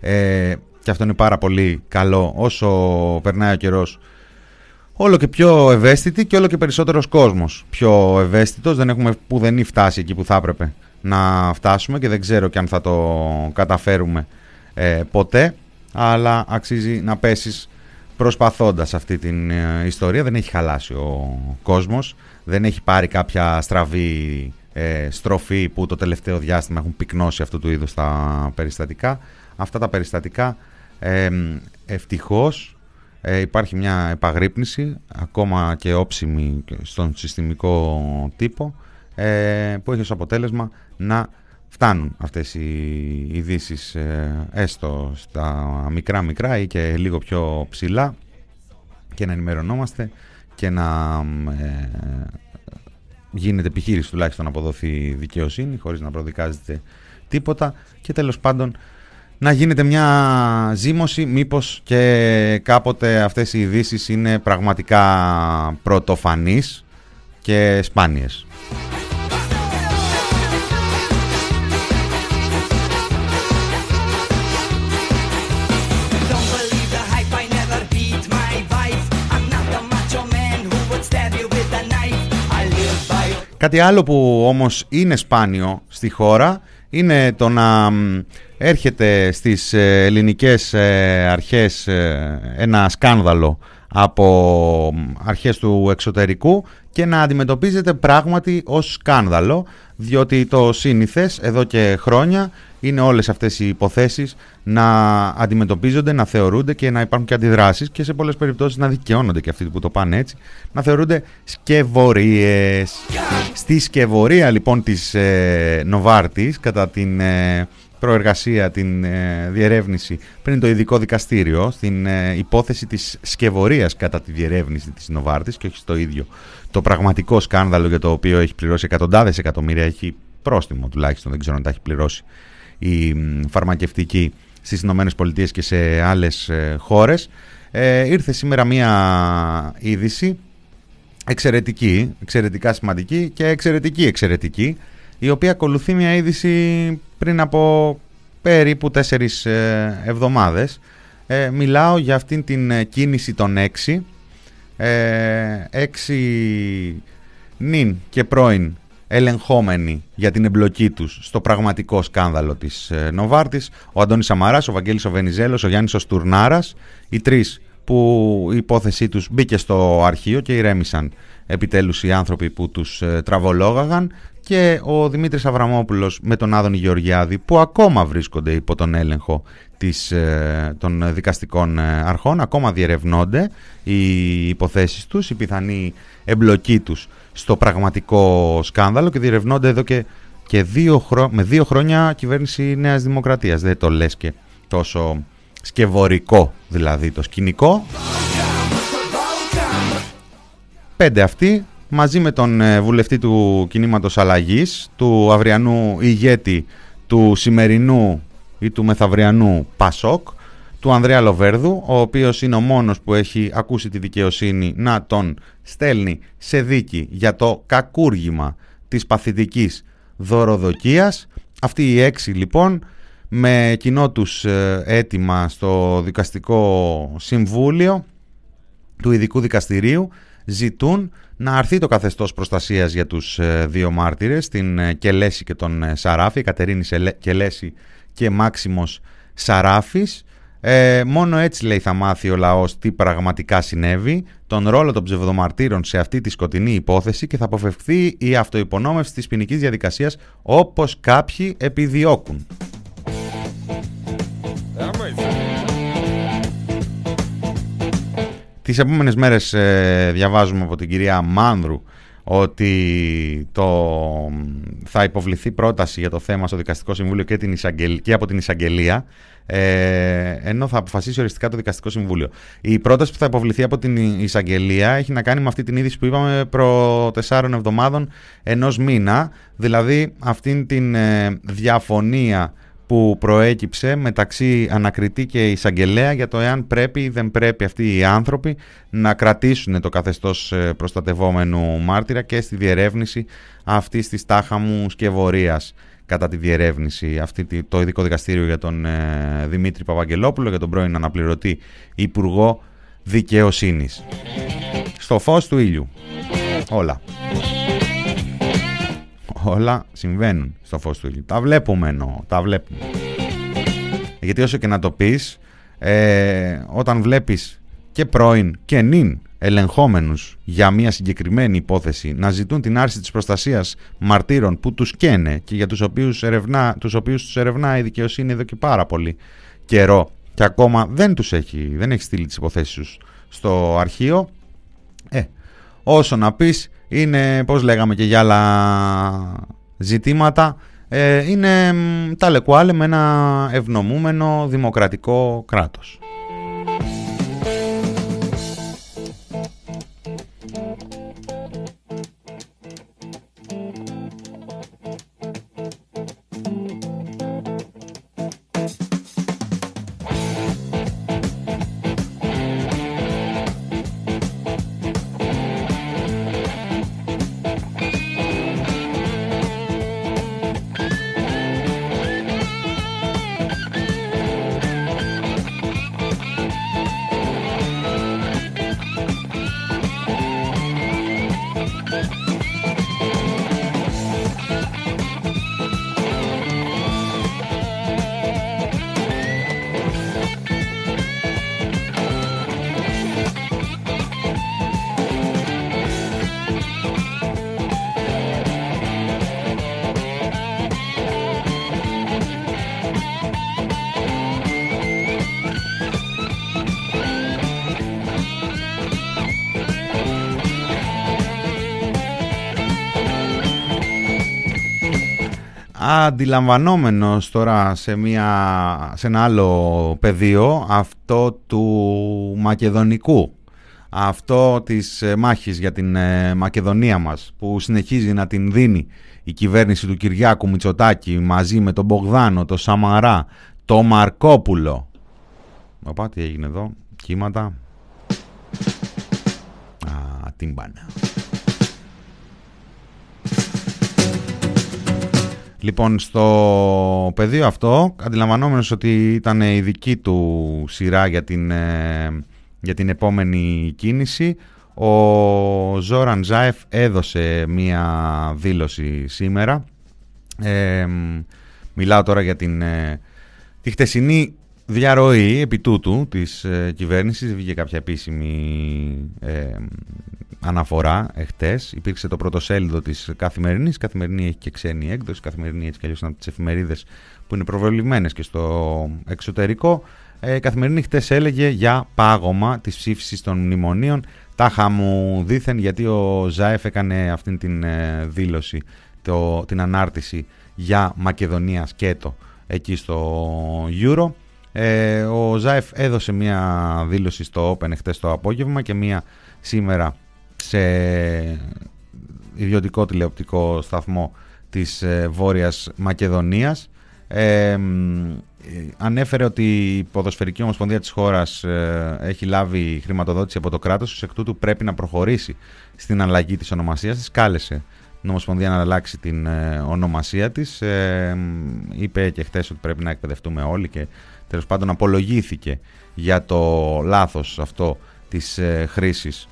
ε, και αυτό είναι πάρα πολύ καλό όσο περνάει ο καιρός. Όλο και πιο ευαίσθητη και όλο και περισσότερος κόσμος. Πιο ευαίσθητος δεν έχουμε που δεν φτάσει εκεί που θα έπρεπε να φτάσουμε και δεν ξέρω και αν θα το καταφέρουμε ε, ποτέ. Αλλά αξίζει να πέσεις προσπαθώντας αυτή την ε, ιστορία. Δεν έχει χαλάσει ο κόσμος. Δεν έχει πάρει κάποια στραβή ε, στροφή που το τελευταίο διάστημα έχουν πυκνώσει αυτού του είδους τα περιστατικά. Αυτά τα περιστατικά ε, ευτυχώς υπάρχει μια επαγρύπνηση ακόμα και όψιμη στον συστημικό τύπο ε, που έχει ως αποτέλεσμα να φτάνουν αυτές οι ειδήσεις ε, έστω στα μικρά μικρά ή και λίγο πιο ψηλά και να ενημερωνόμαστε και να ε, γίνεται επιχείρηση τουλάχιστον να αποδοθεί δικαιοσύνη χωρίς να προδικάζεται τίποτα. Και τέλος πάντων να γίνεται μια ζήμωση μήπως και κάποτε αυτές οι ειδήσεις είναι πραγματικά πρωτοφανείς και σπάνιες. Κάτι άλλο που όμως είναι σπάνιο στη χώρα είναι το να έρχεται στις ε, ελληνικές ε, αρχές ε, ένα σκάνδαλο από αρχές του εξωτερικού και να αντιμετωπίζεται πράγματι ως σκάνδαλο διότι το σύνηθες εδώ και χρόνια είναι όλες αυτές οι υποθέσεις να αντιμετωπίζονται, να θεωρούνται και να υπάρχουν και αντιδράσεις και σε πολλές περιπτώσεις να δικαιώνονται και αυτοί που το πάνε έτσι, να θεωρούνται σκευωρίες. Στη σκευωρία λοιπόν της ε, Νοβάρτης κατά την ε, προεργασία, την ε, διερεύνηση πριν το ειδικό δικαστήριο στην ε, υπόθεση της σκευωρίας κατά τη διερεύνηση της Νοβάρτης και όχι στο ίδιο το πραγματικό σκάνδαλο για το οποίο έχει πληρώσει εκατοντάδες εκατομμύρια, έχει πρόστιμο τουλάχιστον, δεν ξέρω αν τα έχει πληρώσει η φαρμακευτική στις Ηνωμένες Πολιτείες και σε άλλες ε, χώρες. Ε, ήρθε σήμερα μία είδηση εξαιρετική, εξαιρετικά σημαντική και εξαιρετική εξαιρετική η οποία ακολουθεί μια είδηση πριν από περίπου τέσσερις ε, εβδομάδες. Ε, μιλάω για αυτήν την ε, κίνηση των έξι, έξι νυν και πρώην ελεγχόμενοι για την εμπλοκή τους στο πραγματικό σκάνδαλο της Νοβάρτης, ο Αντώνης Σαμαράς, ο Βαγγέλης ο Βενιζέλος, ο Γιάννης ο Στουρνάρας, οι τρεις που η υπόθεσή τους μπήκε στο αρχείο και ηρέμησαν επιτέλους οι άνθρωποι που τους τραβολόγαγαν και ο Δημήτρης Αβραμόπουλος με τον Άδωνη Γεωργιάδη που ακόμα βρίσκονται υπό τον έλεγχο της, ε, των δικαστικών ε, αρχών, ακόμα διερευνώνται οι υποθέσεις τους, η πιθανή εμπλοκή τους στο πραγματικό σκάνδαλο και διερευνώνται εδώ και, και δύο με δύο χρόνια κυβέρνηση Νέας Δημοκρατίας. Δεν το λες και τόσο σκευωρικό δηλαδή το σκηνικό. Πέντε αυτοί μαζί με τον ε, βουλευτή του κινήματος αλλαγής, του αυριανού ηγέτη του σημερινού ή του μεθαυριανού Πασόκ, του Ανδρέα Λοβέρδου, ο οποίος είναι ο μόνος που έχει ακούσει τη δικαιοσύνη να τον στέλνει σε δίκη για το κακούργημα της παθητικής δωροδοκίας. Αυτοί οι έξι λοιπόν με κοινό τους ε, αίτημα στο δικαστικό συμβούλιο του ειδικού δικαστηρίου ζητούν να αρθεί το καθεστώς προστασίας για τους ε, δύο μάρτυρες, την ε, Κελέση και τον ε, Σαράφη, Κατερίνη Κελέση και Μάξιμος Σαράφης. Ε, μόνο έτσι λέει θα μάθει ο λαός τι πραγματικά συνέβη, τον ρόλο των ψευδομαρτύρων σε αυτή τη σκοτεινή υπόθεση και θα αποφευχθεί η αυτοϋπονόμευση της ποινικής διαδικασίας όπως κάποιοι επιδιώκουν. Τις επόμενες μέρες ε, διαβάζουμε από την κυρία Μάνδρου ότι το, θα υποβληθεί πρόταση για το θέμα στο Δικαστικό Συμβούλιο και, την και από την Εισαγγελία ε, ενώ θα αποφασίσει οριστικά το Δικαστικό Συμβούλιο. Η πρόταση που θα υποβληθεί από την Εισαγγελία έχει να κάνει με αυτή την είδηση που είπαμε προ τεσσάρων εβδομάδων ενός μήνα, δηλαδή αυτήν την ε, διαφωνία που προέκυψε μεταξύ ανακριτή και εισαγγελέα για το εάν πρέπει ή δεν πρέπει αυτοί οι άνθρωποι να κρατήσουν το καθεστώς ε, προστατευόμενου μάρτυρα και στη διερεύνηση αυτής της τάχαμου σκευωρίας κατά τη διερεύνηση αυτή το ειδικό δικαστήριο για τον ε, Δημήτρη Παπαγγελόπουλο για τον πρώην αναπληρωτή Υπουργό Δικαιοσύνης. Στο φως του ήλιου. Όλα όλα συμβαίνουν στο φως του ήλιου. Τα βλέπουμε εννοώ, τα βλέπουμε. Γιατί όσο και να το πεις, ε, όταν βλέπεις και πρώην και νυν ελεγχόμενους για μια συγκεκριμένη υπόθεση να ζητούν την άρση της προστασίας μαρτύρων που τους καίνε και για τους οποίους, ερευνά, τους οποίους τους ερευνά η δικαιοσύνη εδώ και πάρα πολύ καιρό και ακόμα δεν τους έχει, δεν έχει στείλει τις υποθέσεις τους στο αρχείο ε, όσο να πεις είναι, πώς λέγαμε και για άλλα ζητήματα, ε, είναι τα λεκουάλε με ένα ευνομούμενο δημοκρατικό κράτος. Αντιλαμβανόμενος τώρα σε, μια, σε ένα άλλο πεδίο αυτό του μακεδονικού αυτό της ε, μάχης για την ε, Μακεδονία μας που συνεχίζει να την δίνει η κυβέρνηση του Κυριάκου Μητσοτάκη μαζί με τον Μπογδάνο, τον Σαμαρά, τον Μαρκόπουλο. Οπα, τι έγινε εδώ, κύματα. Α, τύμπανα. Λοιπόν, στο πεδίο αυτό, αντιλαμβανόμενος ότι ήταν η δική του σειρά για την, ε, για την επόμενη κίνηση, ο Ζόραν Ζάεφ έδωσε μία δήλωση σήμερα. Ε, μιλάω τώρα για την, ε, τη χτεσινή διαρροή επί τούτου της ε, κυβέρνησης. Βγήκε κάποια επίσημη ε, αναφορά εχθές. Υπήρξε το πρωτοσέλιδο της Καθημερινής. Η Καθημερινή έχει και ξένη έκδοση. Η Καθημερινή έτσι κι αλλιώς είναι από τις εφημερίδες που είναι προβεβλημένες και στο εξωτερικό. Ε, η Καθημερινή χτες έλεγε για πάγωμα της ψήφισης των μνημονίων. Τάχα μου δήθεν γιατί ο Ζάεφ έκανε αυτή την ε, δήλωση, το, την ανάρτηση για Μακεδονίας σκέτο εκεί στο Euro. Ε, ο Ζάεφ έδωσε μία δήλωση στο Open χτες το απόγευμα και μία σήμερα σε ιδιωτικό τηλεοπτικό σταθμό της ε, Βόρειας Μακεδονίας. Ε, ανέφερε ότι η ποδοσφαιρική ομοσπονδία της χώρας ε, έχει λάβει χρηματοδότηση από το κράτος, ως εκ τούτου πρέπει να προχωρήσει στην αλλαγή της ονομασίας της. Κάλεσε την Ομοσπονδία να αλλάξει την ε, ονομασία της. Ε, είπε και χθες ότι πρέπει να εκπαιδευτούμε όλοι και τέλος πάντων απολογήθηκε για το λάθος αυτό της χρήσης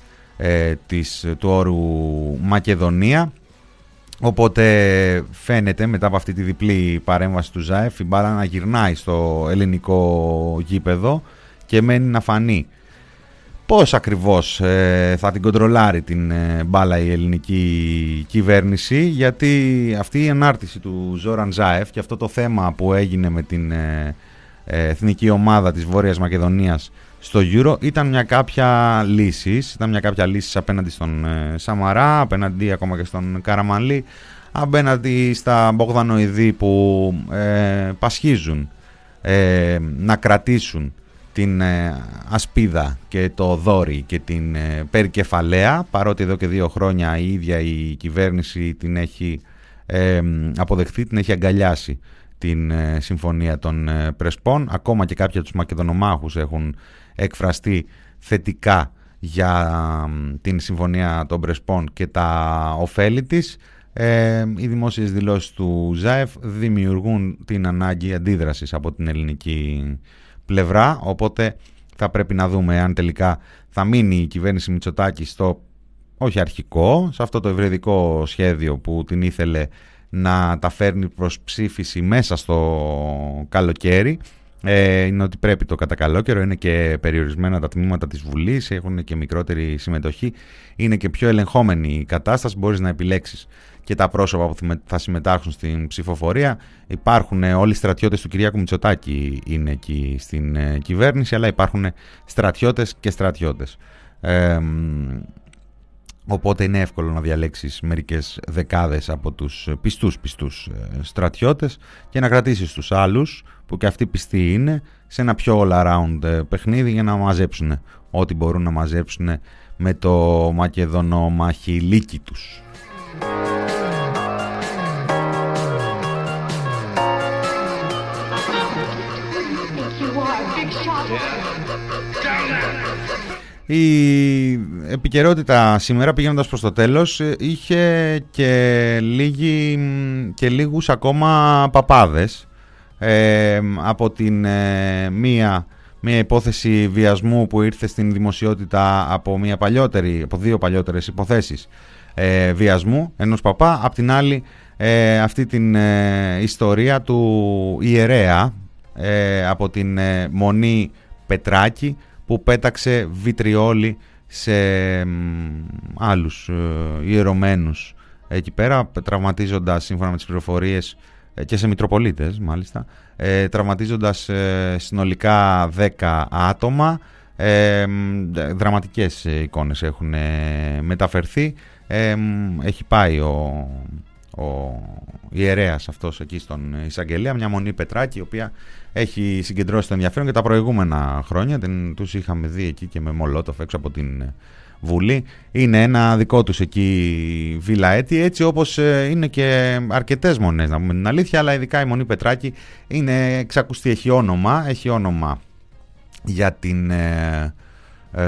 της, του όρου Μακεδονία. Οπότε φαίνεται μετά από αυτή τη διπλή παρέμβαση του ΖΑΕΦ η μπάλα να γυρνάει στο ελληνικό γήπεδο και μένει να φανεί. Πώς ακριβώς ε, θα την κοντρολάρει την ε, μπάλα η ελληνική κυβέρνηση γιατί αυτή η ανάρτηση του Ζόραν Ζάεφ και αυτό το θέμα που έγινε με την ε, εθνική ομάδα της Βόρειας Μακεδονίας στο Euro ήταν μια κάποια λύσης. Ήταν μια κάποια λύσης απέναντι στον ε, Σαμαρά, απέναντι ακόμα και στον Καραμαλή, απέναντι στα Μπογδανοειδή που ε, πασχίζουν ε, να κρατήσουν την ε, ασπίδα και το δόρι και την περικεφαλαία παρότι εδώ και δύο χρόνια η ίδια η κυβέρνηση την έχει αποδεχθεί, την έχει αγκαλιάσει την συμφωνία των Πρεσπών ακόμα και κάποιοι από τους Μακεδονομάχους έχουν εκφραστεί θετικά για την Συμφωνία των Πρεσπών και τα ωφέλη της. Ε, οι δημόσιες δηλώσεις του ΖΑΕΦ δημιουργούν την ανάγκη αντίδρασης από την ελληνική πλευρά, οπότε θα πρέπει να δούμε αν τελικά θα μείνει η κυβέρνηση Μητσοτάκη στο όχι αρχικό, σε αυτό το ευρεδικό σχέδιο που την ήθελε να τα φέρνει προς ψήφιση μέσα στο καλοκαίρι. Ε, είναι ότι πρέπει το κατά καλό καιρό, είναι και περιορισμένα τα τμήματα της Βουλής, έχουν και μικρότερη συμμετοχή, είναι και πιο ελεγχόμενη η κατάσταση, μπορείς να επιλέξεις και τα πρόσωπα που θα συμμετάχουν στην ψηφοφορία. Υπάρχουν ε, όλοι οι στρατιώτες του Κυριάκου Μητσοτάκη είναι εκεί στην ε, κυβέρνηση, αλλά υπάρχουν στρατιώτες και στρατιώτες. Ε, Οπότε είναι εύκολο να διαλέξεις μερικές δεκάδες από τους πιστούς πιστούς ε, στρατιώτες και να κρατήσεις τους άλλους που και αυτοί πιστοί είναι σε ένα πιο all-around ε, παιχνίδι για να μαζέψουν ό,τι μπορούν να μαζέψουν με το μακεδονό μαχηλίκι τους. Η επικαιρότητα σήμερα πηγαίνοντας προς το τέλος είχε και, λίγοι, και λίγους ακόμα παπάδες ε, από την ε, μία, μία υπόθεση βιασμού που ήρθε στην δημοσιότητα από, μία παλιότερη, από δύο παλιότερες υποθέσεις ε, βιασμού ενός παπά. Απ' την άλλη ε, αυτή την ιστορία του ιερέα από την Μονή Πετράκη που πέταξε βιτριόλι σε άλλους ε, ιερωμένους εκεί πέρα, τραυματίζοντας σύμφωνα με τις πληροφορίες ε, και σε Μητροπολίτες μάλιστα, ε, τραυματίζοντας ε, συνολικά 10 άτομα. Ε, δραματικές εικόνες έχουν μεταφερθεί. έχει πάει ο, ο ιερέας αυτός εκεί στον εισαγγελέα, μια μονή Πετράκη, η οποία έχει συγκεντρώσει το ενδιαφέρον και τα προηγούμενα χρόνια. Δεν τους είχαμε δει εκεί και με Μολότοφ έξω από την Βουλή. Είναι ένα δικό τους εκεί βίλα έτη, έτσι όπως ε, είναι και αρκετές μονές, να πούμε την αλήθεια, αλλά ειδικά η Μονή Πετράκη είναι εξακουστή, έχει όνομα, έχει όνομα για, την, ε, ε,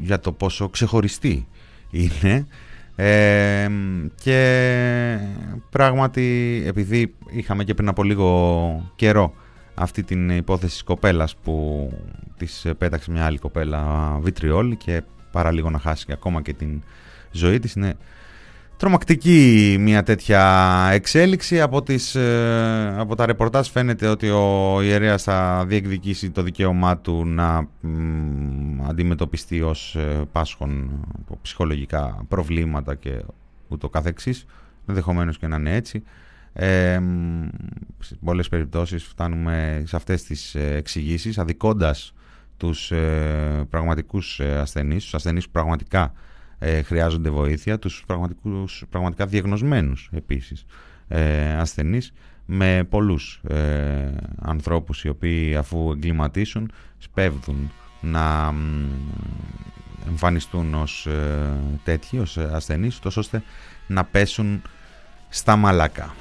για το πόσο ξεχωριστή είναι ε, και πράγματι επειδή είχαμε και πριν από λίγο καιρό αυτή την υπόθεση της κοπέλας που της πέταξε μια άλλη κοπέλα βιτριόλ και παρά λίγο να χάσει και ακόμα και την ζωή της είναι τρομακτική μια τέτοια εξέλιξη. Από, τις, ε, από τα ρεπορτάζ φαίνεται ότι ο ιερέας θα διεκδικήσει το δικαίωμά του να αντιμετωπιστεί ως ε, πάσχον από ψυχολογικά προβλήματα και ούτω καθεξής. Ενδεχομένως και να είναι έτσι. Ε, σε πολλές περιπτώσεις φτάνουμε σε αυτές τις ε, εξηγήσεις αδικώντας τους ε, πραγματικούς ε, ασθενείς, τους ασθενείς που πραγματικά ε, χρειάζονται βοήθεια, τους πραγματικούς, πραγματικά διαγνωσμένους επίσης ε, ασθενείς με πολλούς ε, ανθρώπους οι οποίοι αφού εγκληματίσουν σπέβδουν να εμφανιστούν ως ε, τέτοιοι, ως ασθενείς, τόσο ώστε να πέσουν στα μαλάκα.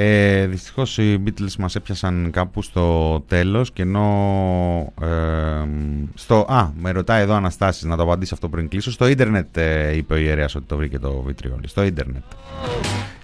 Ε, δυστυχώς οι Beatles μας έπιασαν κάπου στο τέλος και ενώ ε, στο, α, με ρωτάει εδώ Αναστάσεις να το απαντήσει αυτό πριν κλείσω. Στο ίντερνετ ε, είπε ο ιερέας ότι το βρήκε το βιτριόλι στο ίντερνετ.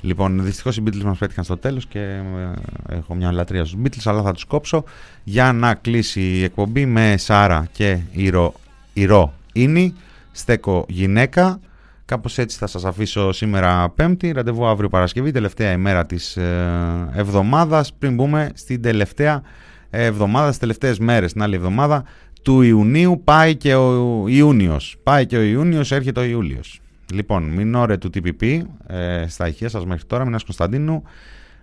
Λοιπόν δυστυχώς οι Beatles μας πέτυχαν στο τέλος και ε, έχω μια λατρεία στους Beatles αλλά θα τους κόψω. Για να κλείσει η εκπομπή με Σάρα και Ηρώ, Ηρώ Ίνι στέκω γυναίκα Κάπως έτσι θα σας αφήσω σήμερα Πέμπτη, ραντεβού αύριο Παρασκευή, τελευταία ημέρα της ε, εβδομάδας, πριν μπούμε στην τελευταία εβδομάδα, στις τελευταίες μέρες, την άλλη εβδομάδα του Ιουνίου, πάει και ο Ιούνιος. Πάει και ο Ιούνιος, έρχεται ο Ιούλιος. Λοιπόν, μην ώρε του TPP, ε, στα ηχεία σας μέχρι τώρα, Μινάς Κωνσταντίνου.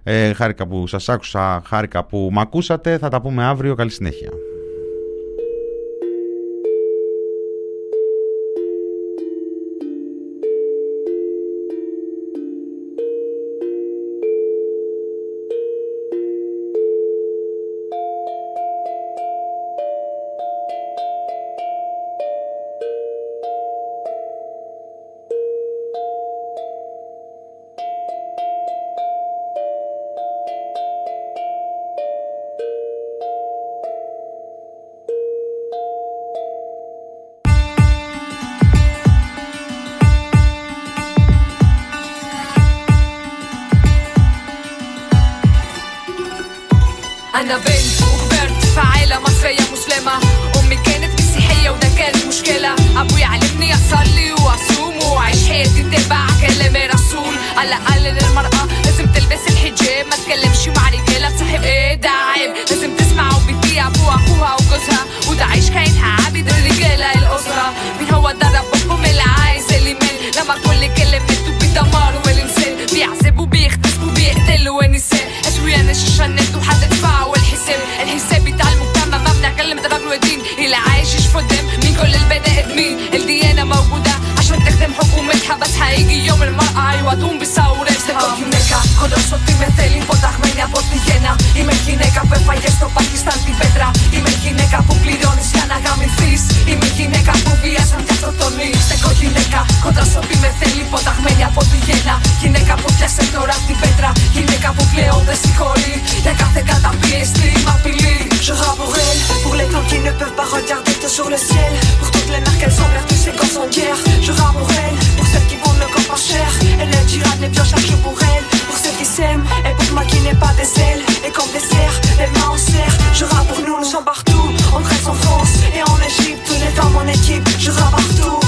Ε, χάρηκα που σας άκουσα, χάρηκα που μ' ακούσατε, θα τα πούμε αύριο, καλή συνέχεια. بنت وكبرت في عائلة مصرية مسلمة. أمي كانت مسيحية وده كان مشكلة. أبوي علمني أصلي وأصوم واعيش حياتي تبع كلام رسول. على الأقل المراه لازم تلبس الحجاب ما تكلمش مع رجالة تصاحب. إيه ده عيب؟ لازم تسمع وبتطيع أبوها أخوها وجوزها. وتعيش كائنها عابد الرجالة الأسرة. مين هو ده ربكم اللي عايز اللي من لما كل كلمة بيدمروا الانسان بيعذبوا بيختسبوا بيقتلوا النساء اشوي أنا النت وحدد الديانة موجودة عشان تخدم حكومتها بس هيجي يوم المرأة أيوة، هيوطون بثورة Εγώ γυναίκα, κοντός ότι με θέλει Ποταγμένη από τη γέννα. Είμαι γυναίκα που έφαγε στο Πακιστάν την πέτρα. Είμαι γυναίκα που πληρώνεις για να γαμηθείς. Είμαι γυναίκα που βιάσαν Το αυτοκτονείς Στεκό γυναίκα, κοντά ότι με θέλει Ποταγμένη από τη γένα. Γυναίκα που πιάσε τώρα την πέτρα. Γυναίκα που πλέον δεν συγχωρεί. Για κάθε καταπίεστη μ' απειλεί. Je rappellerai pour les plans qui ne peuvent pas regarder tout sur le ciel Pour toutes les mères qu'elles pour elles, pour ceux qui s'aiment et pour moi qui n'ai pas des ailes. Et quand des serres, les mains en serre, je rats pour nous, nous sommes partout. En Grèce, en France et en Égypte, toutes les femmes en équipe, je rats partout.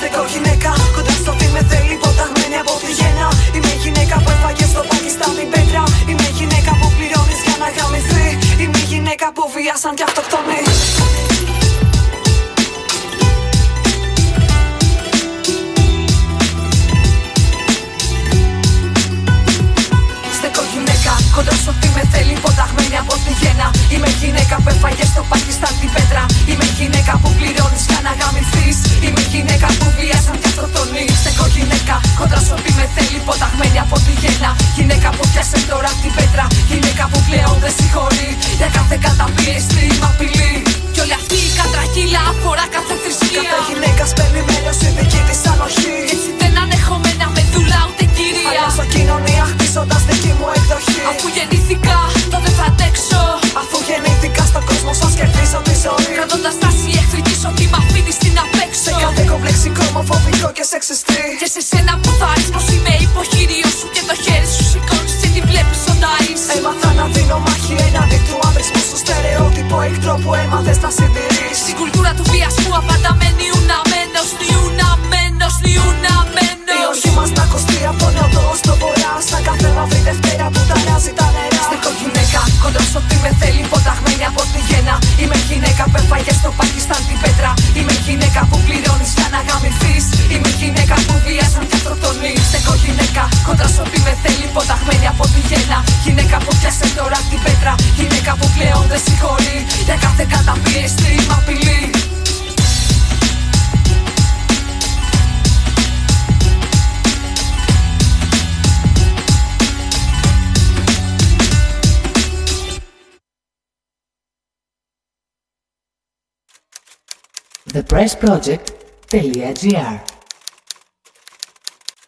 C'est quoi γυναίκα, κοντά στο τι με θέλει, ποταγμένη από τη γέννα. Είμαι γυναίκα που έφαγε στο Πακιστάν την πέτρα. Είμαι γυναίκα που πληρώνει για να γαμηθεί. Είμαι γυναίκα που βίασαν και αυτοκτονεί. Θέλει ποταχμένη από τη γέλα. Γυναίκα που πιάσε τώρα την πέτρα. Γυναίκα που πλέον δεν συγχωρεί. Για κάθε καταπίεστη απειλή Κι όλη αυτή η κατρακύλα αφορά κάθε θρησκεία. Κάθε γυναίκας σπέρνει μέλος η δική της ανοχή. Έτσι δεν ανέχομαι να με δούλα ούτε κυρία. Αλλάζω κοινωνία χτίζοντας δική μου εκδοχή. Αφού γεννήθηκα τότε δεν θα αντέξω. Αφού γεννήθηκα στον κόσμο σας κερδίζω τη ζωή. Κρατώντας τάση εχθρική σωτήμα στην απέξω Σε κάθε κομπλεξικό, ομοφοβικό και σεξιστή. Και σε σένα που θα είσαι πως είμαι υποχείριος σου. Και το χέρι σου σηκώνεις και τη βλέπεις όταν είσαι. Έμαθα να δίνω μάχη έναντι του άντρισμού Στο στερεότυπο εχθρό που έμαθες να συντηρείς. Στην κουλτούρα που πλέον δεν συγχωρεί Για κάθε καταπίεστη μ' απειλεί thepressproject.gr